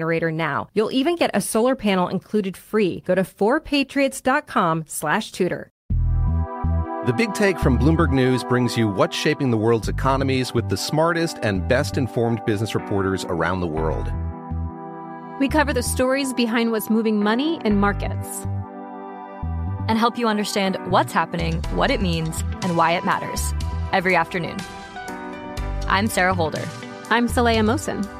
generator now. You'll even get a solar panel included free. Go to 4patriots.com slash tudor. The Big Take from Bloomberg News brings you what's shaping the world's economies with the smartest and best informed business reporters around the world. We cover the stories behind what's moving money and markets and help you understand what's happening, what it means, and why it matters every afternoon. I'm Sarah Holder. I'm Saleha Mohsin.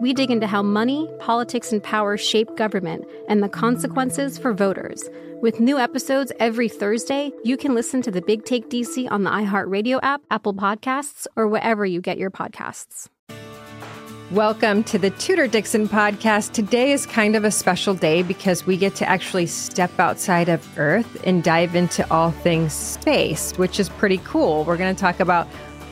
We dig into how money, politics, and power shape government and the consequences for voters. With new episodes every Thursday, you can listen to the Big Take DC on the iHeartRadio app, Apple Podcasts, or wherever you get your podcasts. Welcome to the Tudor Dixon podcast. Today is kind of a special day because we get to actually step outside of Earth and dive into all things space, which is pretty cool. We're going to talk about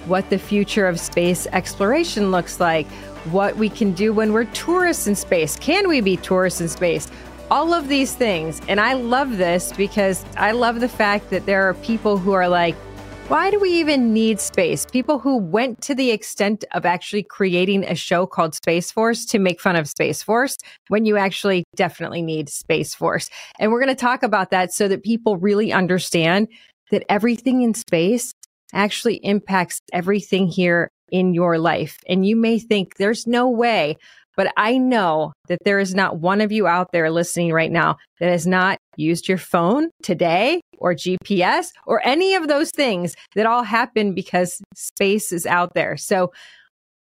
what the future of space exploration looks like, what we can do when we're tourists in space. Can we be tourists in space? all of these things. And I love this because I love the fact that there are people who are like, why do we even need space? People who went to the extent of actually creating a show called Space Force to make fun of Space Force when you actually definitely need Space Force. And we're going to talk about that so that people really understand that everything in space actually impacts everything here in your life. And you may think there's no way but I know that there is not one of you out there listening right now that has not used your phone today or GPS or any of those things that all happen because space is out there. So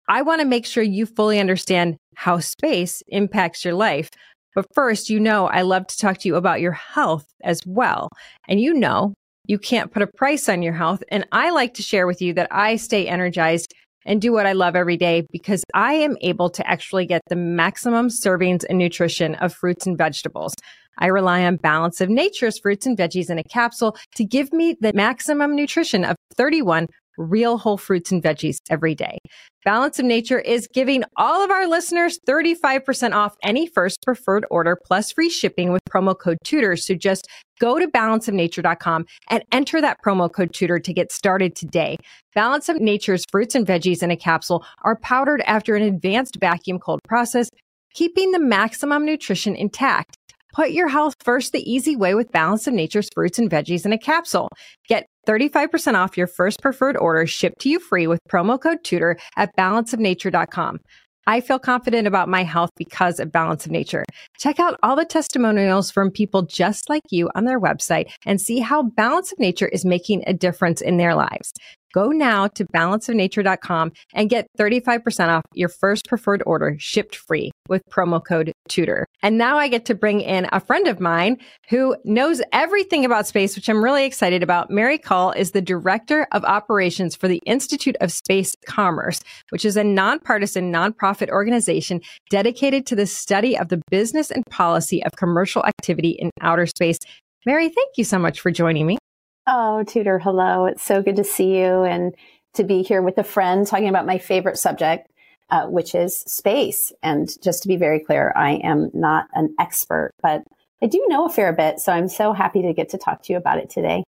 I want to make sure you fully understand how space impacts your life. But first, you know, I love to talk to you about your health as well. And you know, you can't put a price on your health. And I like to share with you that I stay energized and do what I love every day because I am able to actually get the maximum servings and nutrition of fruits and vegetables. I rely on Balance of Nature's fruits and veggies in a capsule to give me the maximum nutrition of 31 real whole fruits and veggies every day. Balance of Nature is giving all of our listeners 35% off any first preferred order plus free shipping with promo code TUDOR. So just go to balanceofnature.com and enter that promo code TUDOR to get started today. Balance of Nature's fruits and veggies in a capsule are powdered after an advanced vacuum cold process, keeping the maximum nutrition intact. Put your health first the easy way with Balance of Nature's fruits and veggies in a capsule. Get 35% off your first preferred order shipped to you free with promo code TUDOR at balanceofnature.com. I feel confident about my health because of Balance of Nature. Check out all the testimonials from people just like you on their website and see how Balance of Nature is making a difference in their lives. Go now to balanceofnature.com and get 35% off your first preferred order shipped free with promo code TUDOR. And now I get to bring in a friend of mine who knows everything about space, which I'm really excited about. Mary Cull is the Director of Operations for the Institute of Space Commerce, which is a nonpartisan nonprofit organization dedicated to the study of the business and policy of commercial activity in outer space. Mary, thank you so much for joining me. Oh, Tudor, hello. It's so good to see you and to be here with a friend talking about my favorite subject, uh, which is space. And just to be very clear, I am not an expert, but I do know a fair bit. So I'm so happy to get to talk to you about it today.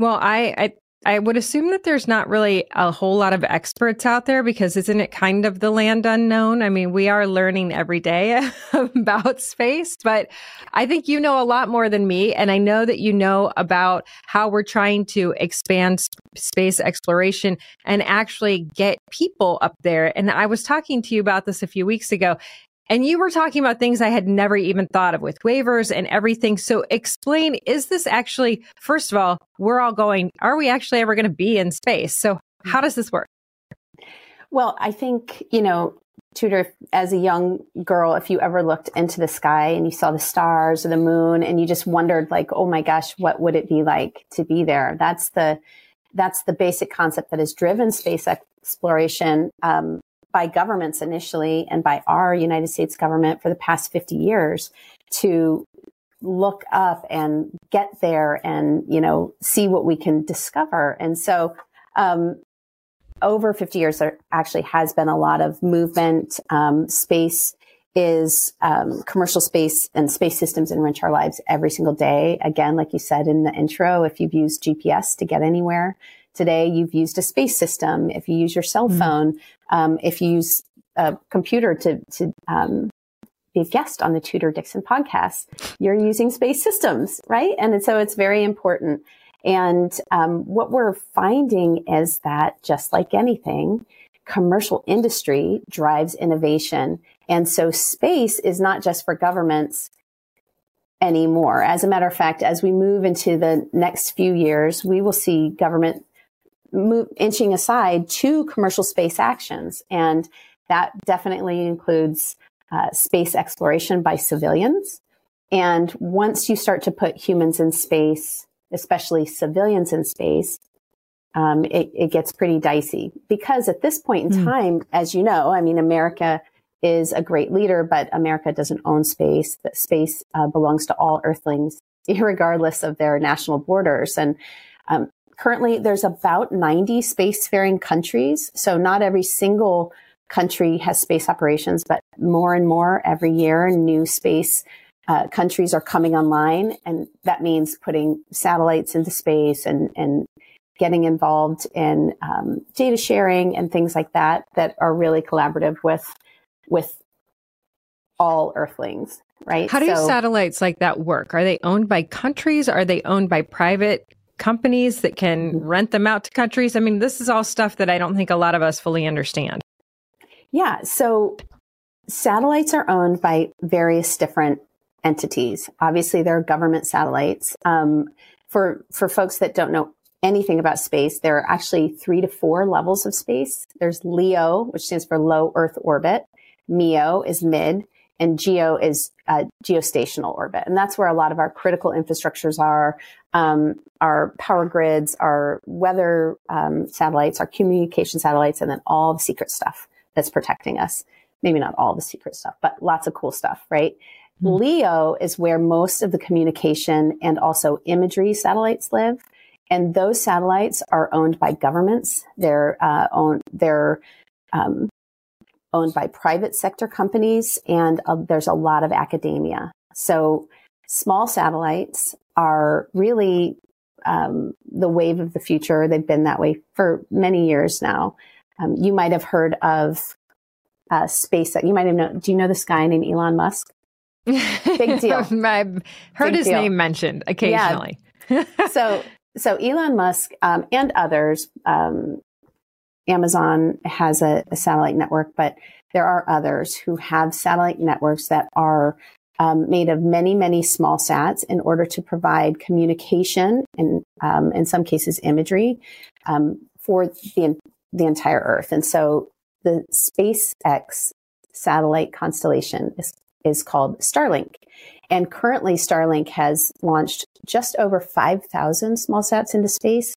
Well, I, I I would assume that there's not really a whole lot of experts out there because isn't it kind of the land unknown? I mean, we are learning every day about space, but I think you know a lot more than me. And I know that you know about how we're trying to expand sp- space exploration and actually get people up there. And I was talking to you about this a few weeks ago And you were talking about things I had never even thought of with waivers and everything. So explain, is this actually, first of all, we're all going, are we actually ever going to be in space? So how does this work? Well, I think, you know, Tudor, as a young girl, if you ever looked into the sky and you saw the stars or the moon and you just wondered like, oh my gosh, what would it be like to be there? That's the, that's the basic concept that has driven space exploration um, by governments initially and by our United States government for the past 50 years to look up and get there and, you know, see what we can discover. And so, um, over 50 years, there actually has been a lot of movement. Um, space is um, commercial space and space systems enrich our lives every single day. Again, like you said in the intro, if you've used GPS to get anywhere today, you've used a space system. If you use your cell mm-hmm. phone, um, if you use a computer to, to um, be a guest on the Tudor Dixon podcast, you're using space systems, right? And so it's very important. And um, what we're finding is that just like anything, commercial industry drives innovation. And so space is not just for governments anymore. As a matter of fact, as we move into the next few years, we will see government move, inching aside to commercial space actions. And that definitely includes uh, space exploration by civilians. And once you start to put humans in space, especially civilians in space, um, it, it, gets pretty dicey because at this point in mm. time, as you know, I mean, America is a great leader, but America doesn't own space. That space uh, belongs to all Earthlings, regardless of their national borders. And um, currently, there's about 90 spacefaring countries. So not every single country has space operations, but more and more every year, new space uh, countries are coming online, and that means putting satellites into space and and getting involved in um, data sharing and things like that that are really collaborative with with all Earthlings. Right? How do so, satellites like that work? Are they owned by countries? Are they owned by private companies that can mm-hmm. rent them out to countries? I mean, this is all stuff that I don't think a lot of us fully understand. Yeah. So satellites are owned by various different entities. Obviously, there are government satellites. Um, for for folks that don't know anything about space, there are actually three to four levels of space. There's LEO, which stands for low Earth orbit. MEO is mid, and GEO is uh, geostationary orbit, and that's where a lot of our critical infrastructures are. Um, our power grids, our weather um, satellites, our communication satellites, and then all the secret stuff that's protecting us. Maybe not all the secret stuff, but lots of cool stuff, right? Mm-hmm. LEO is where most of the communication and also imagery satellites live. And those satellites are owned by governments. They're uh, owned, they're um, owned by private sector companies, and uh, there's a lot of academia. So small satellites are really um, the wave of the future. They've been that way for many years now. Um, you might have heard of uh, space. You might have known. Do you know this guy named Elon Musk? Big deal. I've heard Big his deal. name mentioned occasionally. Yeah. so, so Elon Musk um, and others, um, Amazon has a, a, satellite network, but there are others who have satellite networks that are um, made of many, many small sats in order to provide communication and, um, in some cases, imagery um, for the the entire Earth. And so, the SpaceX satellite constellation is is called Starlink. And currently, Starlink has launched just over 5,000 small sats into space.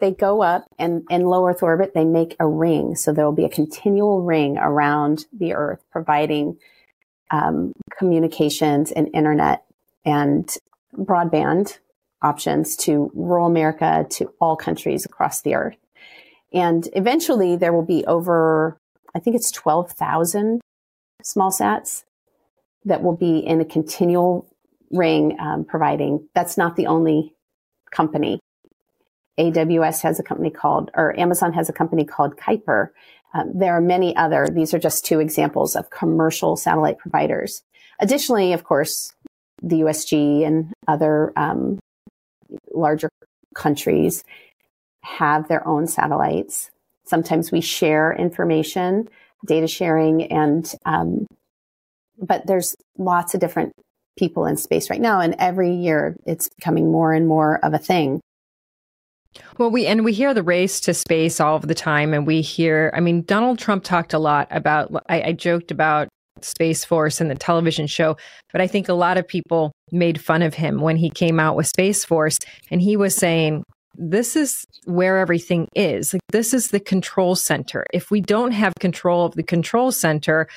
They go up and in low Earth orbit, they make a ring. So there will be a continual ring around the Earth, providing um, communications and internet and broadband options to rural America, to all countries across the Earth. And eventually, there will be over, I think it's 12,000 small sats that will be in a continual ring um, providing. That's not the only company. AWS has a company called, or Amazon has a company called Kuiper. Um, there are many other. These are just two examples of commercial satellite providers. Additionally, of course, the USG and other um, larger countries have their own satellites. Sometimes we share information, data sharing, and um, but there's lots of different people in space right now. And every year it's becoming more and more of a thing. Well, we and we hear the race to space all of the time, and we hear. I mean, Donald Trump talked a lot about. I, I joked about Space Force and the television show, but I think a lot of people made fun of him when he came out with Space Force, and he was saying, "This is where everything is. Like this is the control center. If we don't have control of the control center."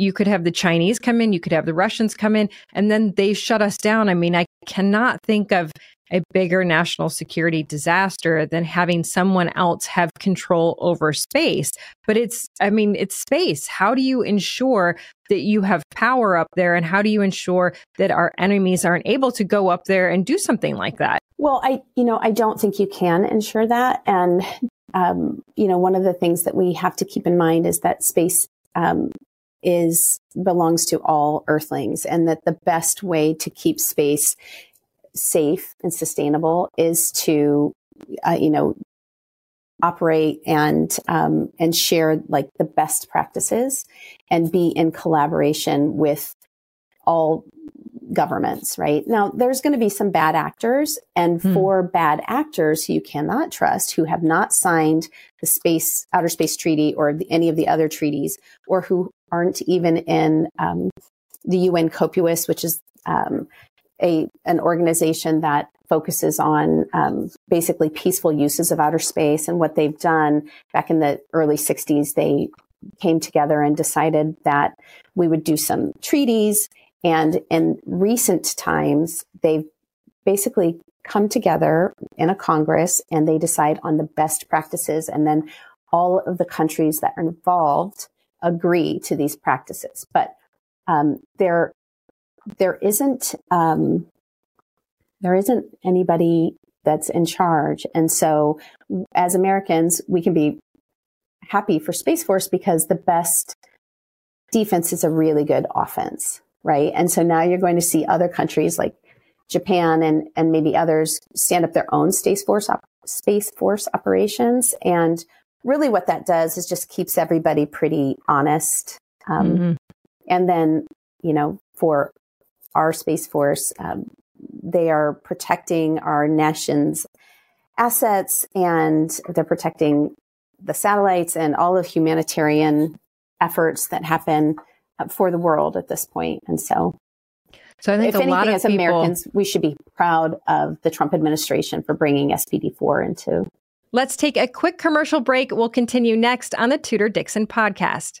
You could have the Chinese come in, you could have the Russians come in, and then they shut us down. I mean, I cannot think of a bigger national security disaster than having someone else have control over space. But it's, I mean, it's space. How do you ensure that you have power up there? And how do you ensure that our enemies aren't able to go up there and do something like that? Well, I, you know, I don't think you can ensure that. And, um, you know, one of the things that we have to keep in mind is that space, um, is belongs to all earthlings and that the best way to keep space safe and sustainable is to, uh, you know, operate and um, and share like the best practices and be in collaboration with all governments right now there's going to be some bad actors and hmm. for bad actors who you cannot trust who have not signed the space outer space treaty or the, any of the other treaties or who aren't even in um, the un COPUOS which is um, a an organization that focuses on um, basically peaceful uses of outer space. And what they've done back in the early 60s, they came together and decided that we would do some treaties. And in recent times, they've basically come together in a Congress and they decide on the best practices. And then all of the countries that are involved agree to these practices. But um, there there isn't um, there isn't anybody that's in charge, and so as Americans, we can be happy for Space Force because the best defense is a really good offense, right? And so now you're going to see other countries like Japan and and maybe others stand up their own Space Force op- Space Force operations, and really what that does is just keeps everybody pretty honest. Um, mm-hmm. And then you know for our Space Force. Um, they are protecting our nation's assets and they're protecting the satellites and all of humanitarian efforts that happen for the world at this point. And so, so I think if a anything, lot of as people, Americans, we should be proud of the Trump administration for bringing SPD4 into. Let's take a quick commercial break. We'll continue next on the Tudor Dixon podcast.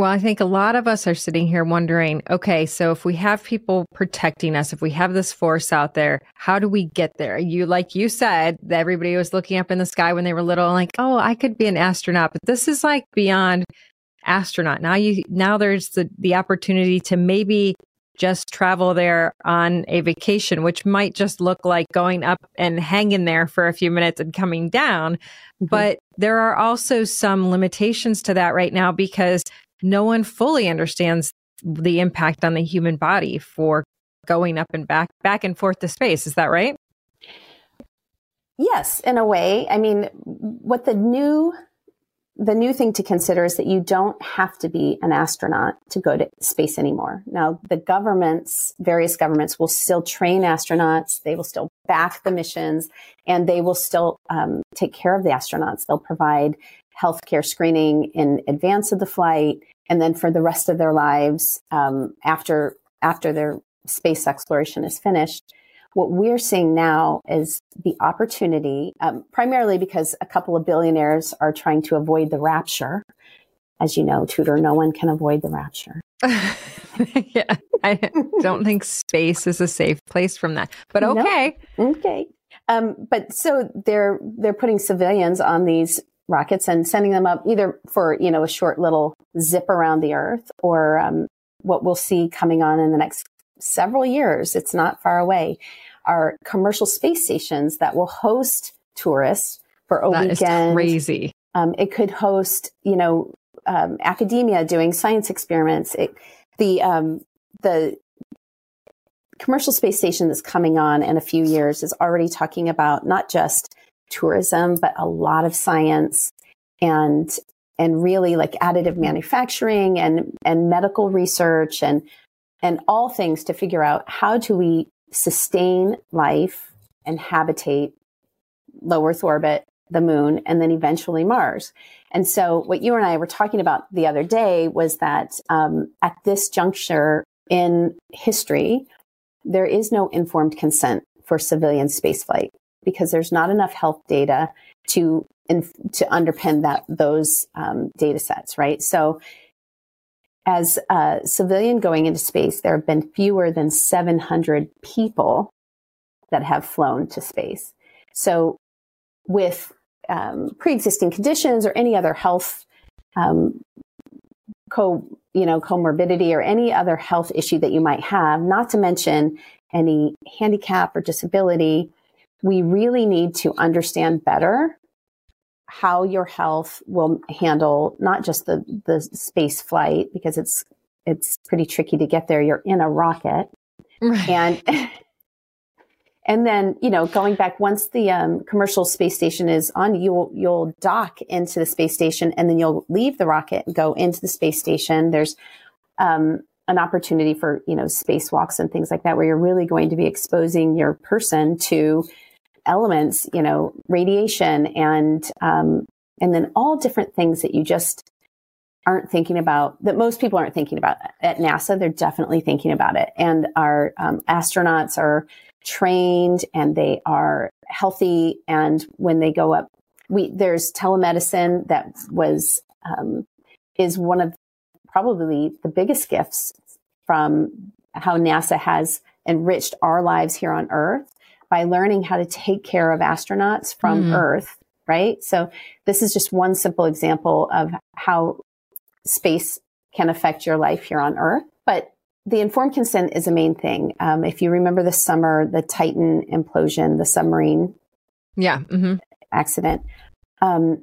Well, I think a lot of us are sitting here wondering okay, so if we have people protecting us, if we have this force out there, how do we get there? You, like you said, that everybody was looking up in the sky when they were little, like, oh, I could be an astronaut, but this is like beyond astronaut. Now you, now there's the, the opportunity to maybe just travel there on a vacation, which might just look like going up and hanging there for a few minutes and coming down. Mm-hmm. But there are also some limitations to that right now because no one fully understands the impact on the human body for going up and back back and forth to space. Is that right? Yes in a way. I mean what the new the new thing to consider is that you don't have to be an astronaut to go to space anymore. Now the governments various governments will still train astronauts. They will still back the missions and they will still um, take care of the astronauts. They'll provide healthcare screening in advance of the flight, and then for the rest of their lives um, after after their space exploration is finished. What we're seeing now is the opportunity, um, primarily because a couple of billionaires are trying to avoid the rapture. As you know, Tudor, no one can avoid the rapture. yeah, I don't think space is a safe place from that. But okay, no. okay. Um, but so they're they're putting civilians on these rockets and sending them up either for, you know, a short little zip around the earth or um, what we'll see coming on in the next several years. It's not far away. Are commercial space stations that will host tourists for a that weekend. crazy. Um, it could host, you know, um, academia doing science experiments. It, the um, the commercial space station that's coming on in a few years is already talking about not just tourism, but a lot of science and and really like additive manufacturing and and medical research and and all things to figure out how do we sustain life and habitate low Earth orbit, the moon, and then eventually Mars. And so, what you and I were talking about the other day was that um, at this juncture in history, there is no informed consent for civilian spaceflight because there's not enough health data to to underpin that those um, data sets, right? So, as a civilian going into space, there have been fewer than 700 people that have flown to space. So, with um, pre-existing conditions or any other health um, co you know comorbidity or any other health issue that you might have, not to mention any handicap or disability we really need to understand better how your health will handle not just the, the space flight because it's it's pretty tricky to get there. You're in a rocket, right. and and then you know going back once the um, commercial space station is on, you'll you'll dock into the space station, and then you'll leave the rocket and go into the space station. There's um, an opportunity for you know spacewalks and things like that, where you're really going to be exposing your person to elements, you know, radiation and, um, and then all different things that you just aren't thinking about that most people aren't thinking about at NASA. They're definitely thinking about it. And our um, astronauts are trained and they are healthy. And when they go up, we, there's telemedicine that was, um, is one of probably the biggest gifts from how NASA has enriched our lives here on Earth by learning how to take care of astronauts from mm. Earth, right? So this is just one simple example of how space can affect your life here on Earth. But the informed consent is a main thing. Um, if you remember the summer, the Titan implosion, the submarine yeah mm-hmm. accident, um,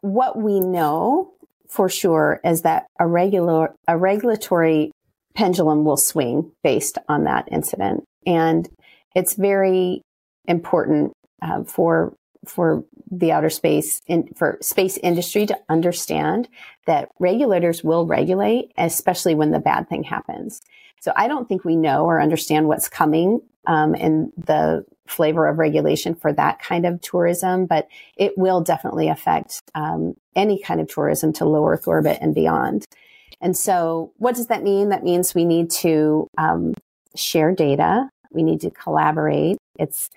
what we know for sure is that a regular a regulatory pendulum will swing based on that incident, and it's very important uh, for for the outer space in, for space industry to understand that regulators will regulate, especially when the bad thing happens. So I don't think we know or understand what's coming um, in the flavor of regulation for that kind of tourism, but it will definitely affect um, any kind of tourism to low Earth orbit and beyond. And so, what does that mean? That means we need to um, share data. We need to collaborate. It's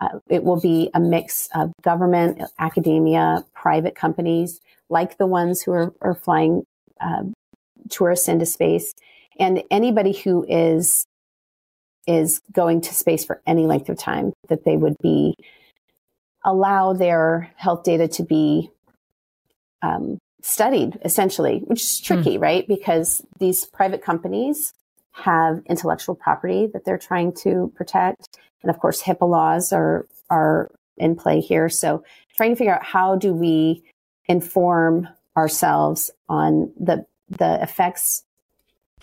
uh, it will be a mix of government, academia, private companies, like the ones who are, are flying uh, tourists into space, and anybody who is is going to space for any length of time that they would be allow their health data to be um, studied essentially which is tricky mm. right because these private companies have intellectual property that they're trying to protect and of course hipaa laws are are in play here so trying to figure out how do we inform ourselves on the the effects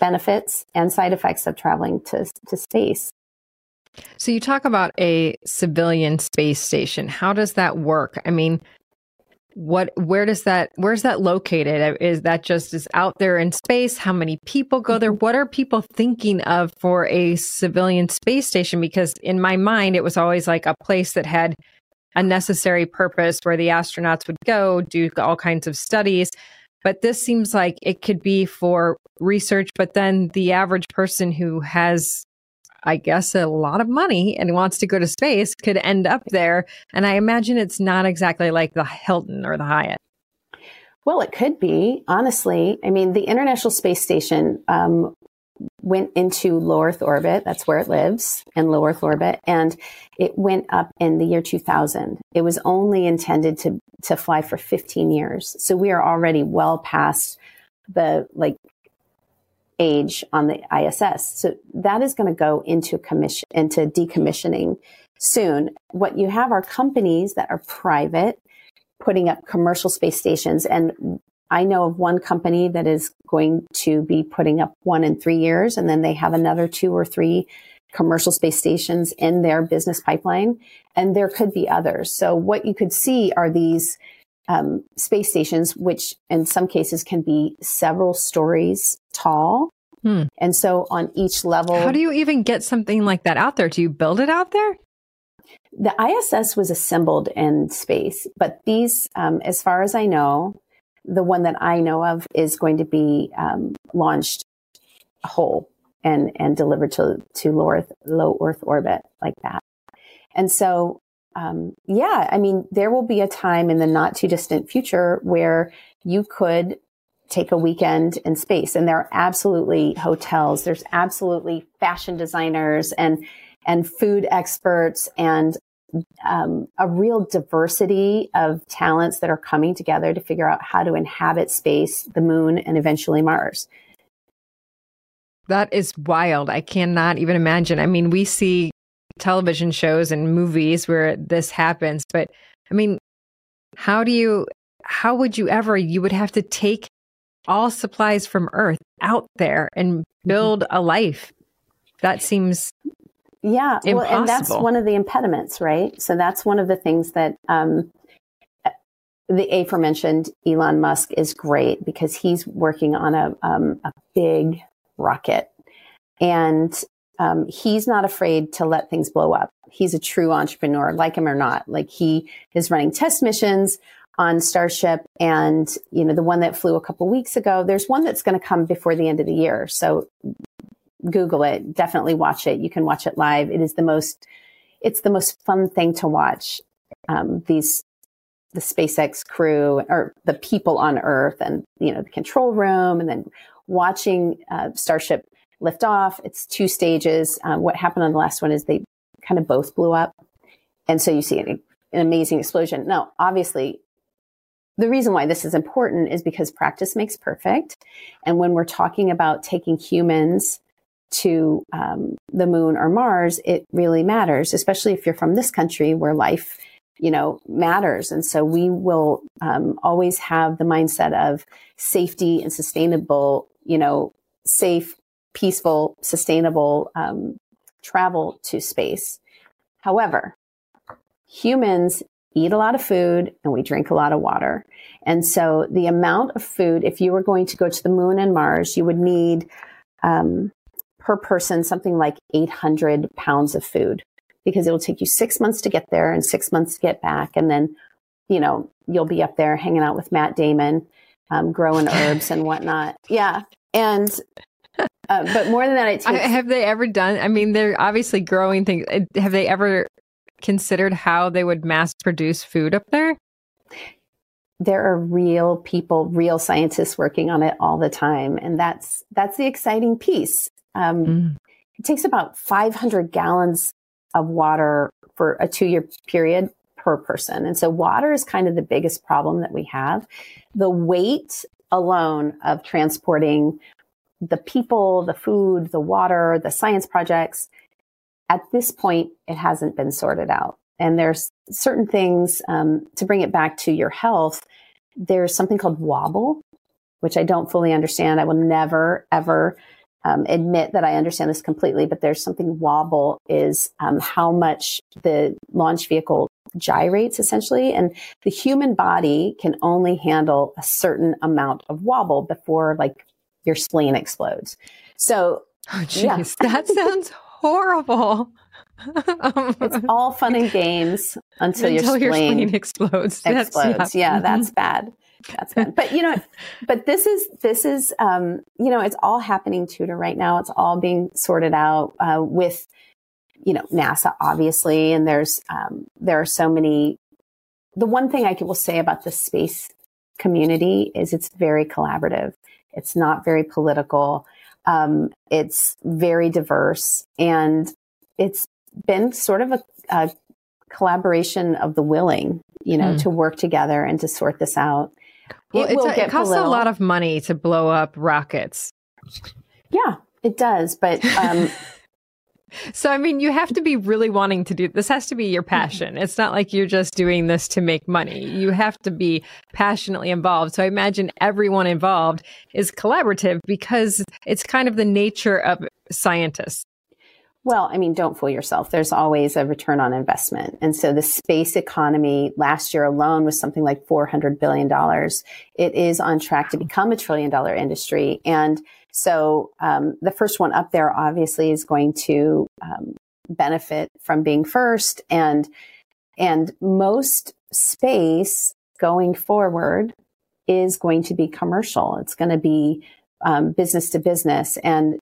benefits and side effects of traveling to, to space. So you talk about a civilian space station. How does that work? I mean, what where does that where's that located? Uh, is that just is out there in space? How many people go there? What are people thinking of for a civilian space station? Because in my mind, it was always like a place that had a necessary purpose where the astronauts would go do all kinds of studies. But this seems like it could be for research, but then the average person who has, I guess, a lot of money and wants to go to space could end up there. And I imagine it's not exactly like the Hilton or the Hyatt. Well, it could be, honestly. I mean, the International Space Station um, went into low Earth orbit. That's where it lives in low Earth orbit. And it went up in the year 2000. It was only intended to, to fly for 15 years. So we are already well past the like age on the ISS. So that is going to go into commission, into decommissioning soon. What you have are companies that are private putting up commercial space stations and I know of one company that is going to be putting up one in three years, and then they have another two or three commercial space stations in their business pipeline. And there could be others. So what you could see are these um, space stations, which in some cases can be several stories tall. Hmm. And so on each level. How do you even get something like that out there? Do you build it out there? The ISS was assembled in space, but these, um, as far as I know, the one that I know of is going to be um, launched whole and and delivered to to low Earth, low Earth orbit like that. And so, um, yeah, I mean, there will be a time in the not too distant future where you could take a weekend in space, and there are absolutely hotels. There's absolutely fashion designers and and food experts and um, a real diversity of talents that are coming together to figure out how to inhabit space, the moon, and eventually Mars. That is wild. I cannot even imagine. I mean, we see television shows and movies where this happens, but I mean, how do you, how would you ever, you would have to take all supplies from Earth out there and mm-hmm. build a life. That seems yeah, Impossible. well, and that's one of the impediments, right? So that's one of the things that um, the aforementioned Elon Musk is great because he's working on a um, a big rocket, and um, he's not afraid to let things blow up. He's a true entrepreneur, like him or not. Like he is running test missions on Starship, and you know the one that flew a couple weeks ago. There's one that's going to come before the end of the year. So Google it. Definitely watch it. You can watch it live. It is the most, it's the most fun thing to watch. Um, these, the SpaceX crew or the people on Earth and, you know, the control room and then watching uh, Starship lift off. It's two stages. Um, what happened on the last one is they kind of both blew up. And so you see an, an amazing explosion. Now, obviously, the reason why this is important is because practice makes perfect. And when we're talking about taking humans to um, the moon or Mars, it really matters, especially if you're from this country where life you know, matters. And so we will um, always have the mindset of safety and sustainable, you know, safe, peaceful, sustainable um, travel to space. However, humans eat a lot of food and we drink a lot of water. And so the amount of food, if you were going to go to the moon and Mars, you would need um, per person something like 800 pounds of food because it will take you six months to get there and six months to get back. And then, you know, you'll be up there hanging out with Matt Damon, um, growing herbs and whatnot. Yeah. And, uh, but more than that, it takes. Have they ever done? I mean, they're obviously growing things. Uh, have they ever considered how they would mass produce food up there? There are real people, real scientists working on it all the time, and that's that's the exciting piece. Um, mm. It takes about 500 gallons of water for a two year period per person. And so water is kind of the biggest problem that we have. The weight alone of transporting the people, the food, the water, the science projects, at this point, it hasn't been sorted out. And there's certain things um, to bring it back to your health. There's something called wobble, which I don't fully understand. I will never, ever um, admit that I understand this completely, but there's something wobble is um, how much the launch vehicle gyrates essentially. And the human body can only handle a certain amount of wobble before like your spleen explodes. So, oh, geez, yeah. that sounds horrible. it's all fun and games until, until your, spleen your, spleen explodes. Explodes. yeah, that's bad. That's bad. But you know, but this is this is um, you know, it's all happening Tudor right now. It's all being sorted out uh, with you know NASA obviously, and there's um, there are so many. The one thing I will say about the space community is it's very collaborative. It's not very political. Um, it's very diverse, and it's been sort of a, a collaboration of the willing, you know, mm. to work together and to sort this out. Well, it, a, it costs a, a lot of money to blow up rockets. Yeah, it does. But um, so, I mean, you have to be really wanting to do this, has to be your mm-hmm. passion. It's not like you're just doing this to make money. You have to be passionately involved. So, I imagine everyone involved is collaborative because it's kind of the nature of scientists. Well, I mean, don't fool yourself. There's always a return on investment. And so the space economy last year alone was something like $400 billion. It is on track to become a trillion dollar industry. And so um, the first one up there obviously is going to um, benefit from being first. And, and most space going forward is going to be commercial. It's going to be um, business to business. And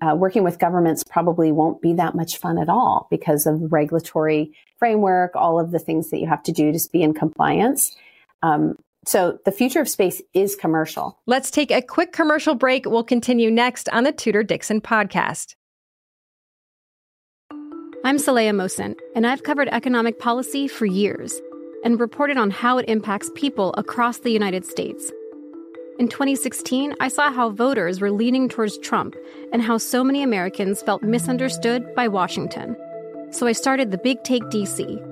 uh, working with governments probably won't be that much fun at all because of regulatory framework, all of the things that you have to do to be in compliance. Um, so the future of space is commercial. Let's take a quick commercial break. We'll continue next on the Tudor Dixon podcast. I'm Saleha Mohsin, and I've covered economic policy for years and reported on how it impacts people across the United States. In 2016, I saw how voters were leaning towards Trump and how so many Americans felt misunderstood by Washington. So I started the Big Take DC.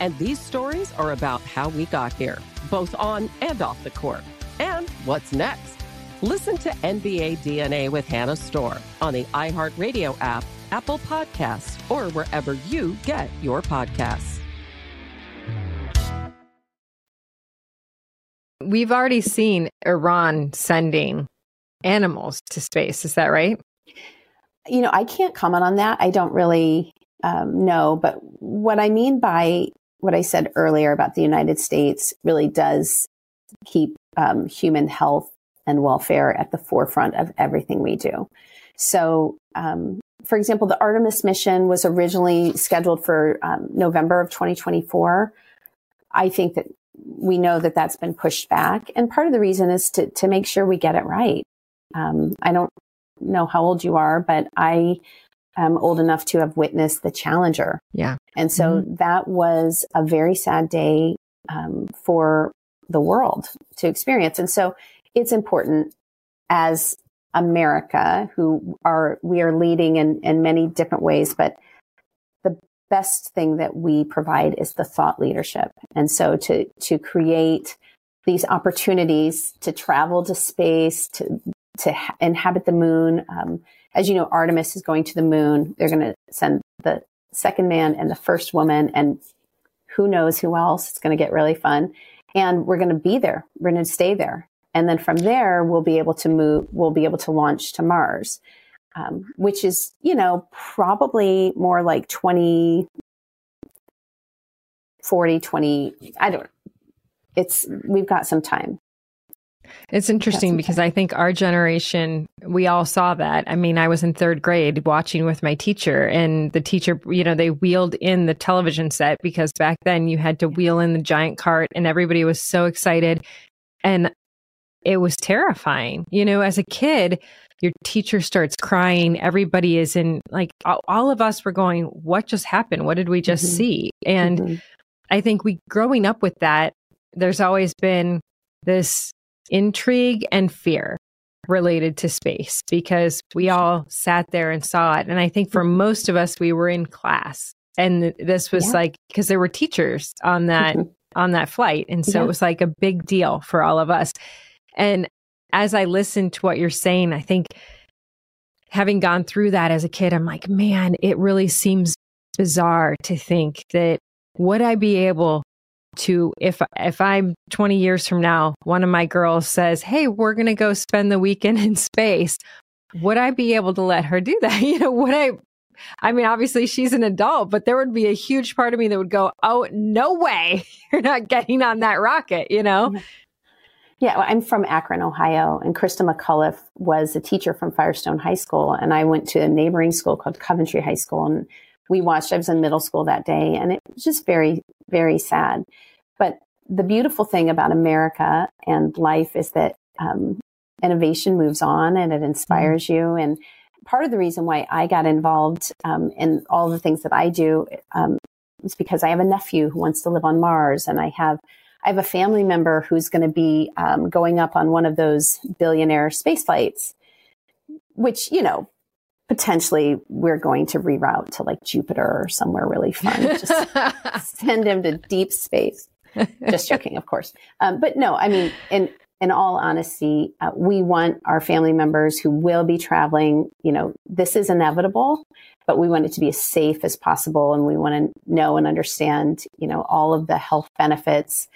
And these stories are about how we got here, both on and off the court. And what's next? Listen to NBA DNA with Hannah Storm on the iHeartRadio app, Apple Podcasts, or wherever you get your podcasts. We've already seen Iran sending animals to space. Is that right? You know, I can't comment on that. I don't really um, know. But what I mean by what I said earlier about the United States really does keep um, human health and welfare at the forefront of everything we do. So, um, for example, the Artemis mission was originally scheduled for um, November of 2024. I think that we know that that's been pushed back, and part of the reason is to to make sure we get it right. Um, I don't know how old you are, but I am old enough to have witnessed the Challenger. Yeah, and so mm-hmm. that was a very sad day um, for the world to experience. And so it's important as America, who are, we are leading in, in many different ways, but the best thing that we provide is the thought leadership. And so to, to create these opportunities to travel to space, to, to ha- inhabit the moon. Um, as you know, Artemis is going to the moon. They're going to send the second man and the first woman and who knows who else. It's going to get really fun. And we're going to be there. We're going to stay there. And then from there, we'll be able to move, we'll be able to launch to Mars, um, which is, you know, probably more like 20, 40, 20, I don't, it's, we've got some time. It's interesting because I think our generation, we all saw that. I mean, I was in third grade watching with my teacher, and the teacher, you know, they wheeled in the television set because back then you had to wheel in the giant cart, and everybody was so excited. And it was terrifying. You know, as a kid, your teacher starts crying. Everybody is in, like, all of us were going, What just happened? What did we just mm-hmm. see? And mm-hmm. I think we, growing up with that, there's always been this intrigue and fear related to space because we all sat there and saw it. And I think for most of us, we were in class and this was yeah. like, because there were teachers on that, mm-hmm. on that flight. And so yeah. it was like a big deal for all of us. And as I listen to what you're saying, I think having gone through that as a kid, I'm like, man, it really seems bizarre to think that would I be able to if if I'm 20 years from now, one of my girls says, "Hey, we're going to go spend the weekend in space." Would I be able to let her do that? You know, would I I mean, obviously she's an adult, but there would be a huge part of me that would go, "Oh, no way. You're not getting on that rocket," you know? Yeah, well, I'm from Akron, Ohio, and Christa McAuliffe was a teacher from Firestone High School, and I went to a neighboring school called Coventry High School, and we watched. I was in middle school that day, and it was just very, very sad. But the beautiful thing about America and life is that um, innovation moves on and it inspires mm-hmm. you. And part of the reason why I got involved um, in all the things that I do um, is because I have a nephew who wants to live on Mars, and I have I have a family member who's going to be um, going up on one of those billionaire space flights, which, you know, potentially we're going to reroute to like Jupiter or somewhere really fun. Just send him to deep space. Just joking, of course. Um, but no, I mean, and in all honesty, uh, we want our family members who will be traveling, you know, this is inevitable, but we want it to be as safe as possible. And we want to know and understand, you know, all of the health benefits.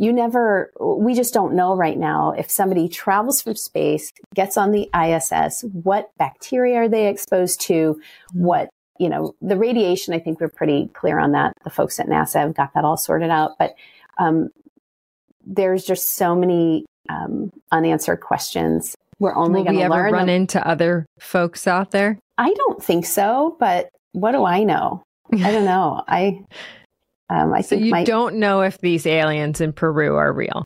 You never, we just don't know right now if somebody travels from space, gets on the ISS, what bacteria are they exposed to? What, you know, the radiation, I think we're pretty clear on that. The folks at NASA have got that all sorted out. But um, there's just so many um, unanswered questions. We're only going to learn. run them. into other folks out there? I don't think so, but what do I know? I don't know. I um, I so think you my, don't know if these aliens in Peru are real.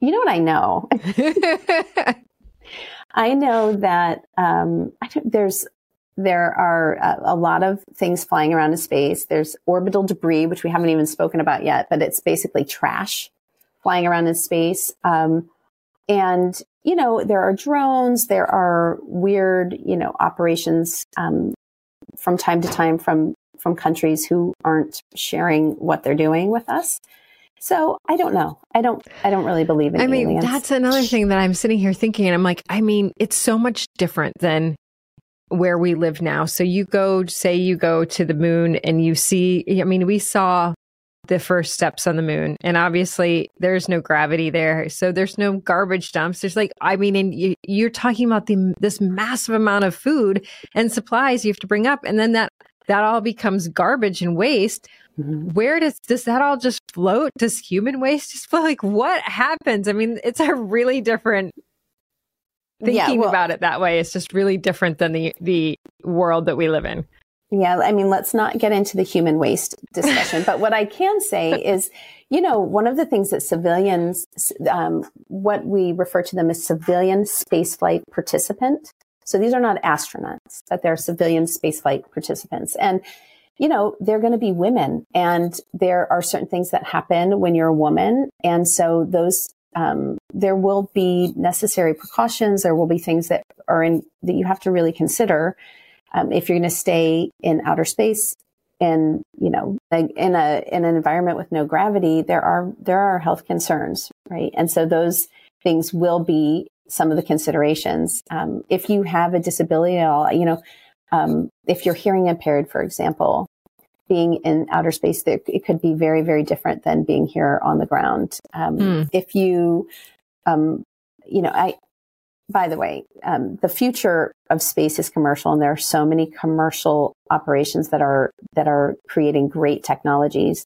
You know what I know? I know that um, I there's there are a, a, lot of things flying around in space. There's orbital debris, which we haven't even spoken about yet, but it's basically trash flying around in space. Um, and, you know, there are drones, there are weird, you know, operations um, from time to time from from countries who aren't sharing what they're doing with us. So I don't know. I don't. I don't really believe in. I mean, aliens. that's another thing that I'm sitting here thinking, and I'm like, I mean, it's so much different than where we live now. So you go, say you go to the moon and you see, I mean, we saw the first steps on the moon and obviously there's no gravity there. So there's no garbage dumps. There's like, I mean, and you, you're talking about the, this massive amount of food and supplies you have to bring up. And then that, that all becomes garbage and waste. Mm-hmm. Where does, does that all just float? Does human waste just float? Like what happens? I mean, it's a really different thinking yeah, well, about it that way It's just really different than the the world that we live in. Yeah, I mean, let's not get into the human waste discussion, but what I can say is, you know, one of the things that civilians, um, what we refer to them as civilian spaceflight participant. So these are not astronauts, but they're civilian spaceflight participants. And, you know, they're going to be women and there are certain things that happen when you're a woman. And so those um, there will be necessary precautions. There will be things that are in that you have to really consider um, if you're going to stay in outer space and you know in a in an environment with no gravity. There are there are health concerns, right? And so those things will be some of the considerations. Um, if you have a disability at all, you know, um, if you're hearing impaired, for example, being in outer space, it could be very, very different than being here on the ground. Um, mm. If you, um, you know, I, by the way, um, the future of space is commercial, and there are so many commercial operations that are that are creating great technologies,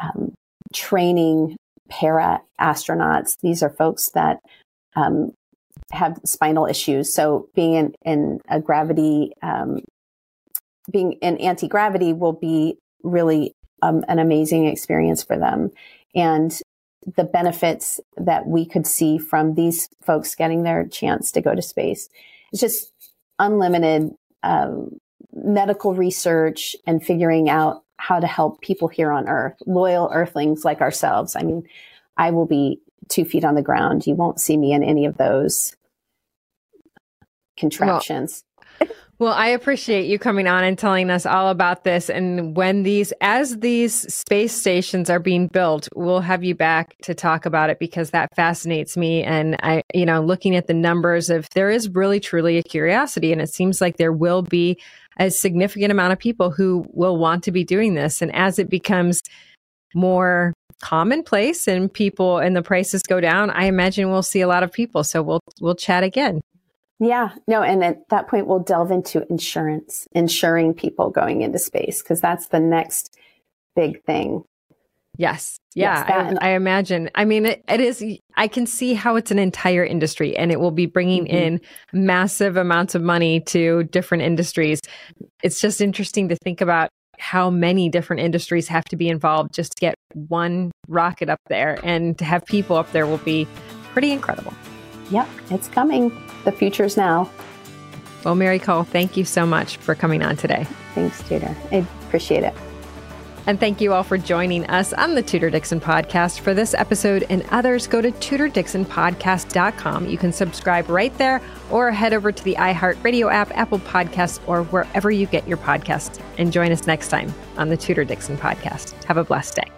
um, training para astronauts. These are folks that um, have spinal issues. So being in, in a gravity um, being in anti gravity will be really um, an amazing experience for them. And the benefits that we could see from these folks getting their chance to go to space. It's just unlimited um, medical research and figuring out how to help people here on Earth, loyal Earthlings like ourselves. I mean, I will be two feet on the ground. You won't see me in any of those contraptions. Well, I appreciate you coming on and telling us all about this. And when these, as these space stations are being built, we'll have you back to talk about it because that fascinates me. And I, you know, looking at the numbers of there is really truly a curiosity. And it seems like there will be a significant amount of people who will want to be doing this. And as it becomes more commonplace and people and the prices go down, I imagine we'll see a lot of people. So we'll, we'll chat again. Yeah, no, and at that point we'll delve into insurance, insuring people going into space because that's the next big thing. Yes. Yeah, yes, I, I, imagine. I mean, it, it is, I can see how it's an entire industry and it will be bringing mm-hmm. in massive amounts of money to different industries. It's just interesting to think about how many different industries have to be involved just to get one rocket up there and to have people up there will be pretty incredible. Yep, it's coming. The future's now. Well, Mary Cull, thank you so much for coming on today. Thanks, Tudor. I appreciate it. And thank you all for joining us on the Tudor Dixon podcast. For this episode and others, go to tudordixonpodcast.com. You can subscribe right there or head over to the iHeartRadio app, Apple Podcasts, or wherever you get your podcasts. And join us next time on the Tudor Dixon podcast. Have a blessed day.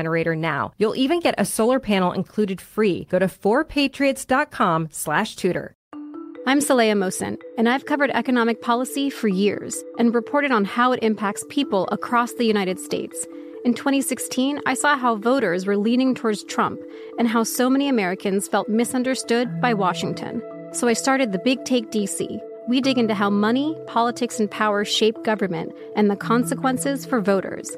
now. You'll even get a solar panel included free. Go to 4patriots.com slash tudor. I'm Saleha Mohsin, and I've covered economic policy for years and reported on how it impacts people across the United States. In 2016, I saw how voters were leaning towards Trump and how so many Americans felt misunderstood by Washington. So I started the Big Take DC. We dig into how money, politics, and power shape government and the consequences for voters.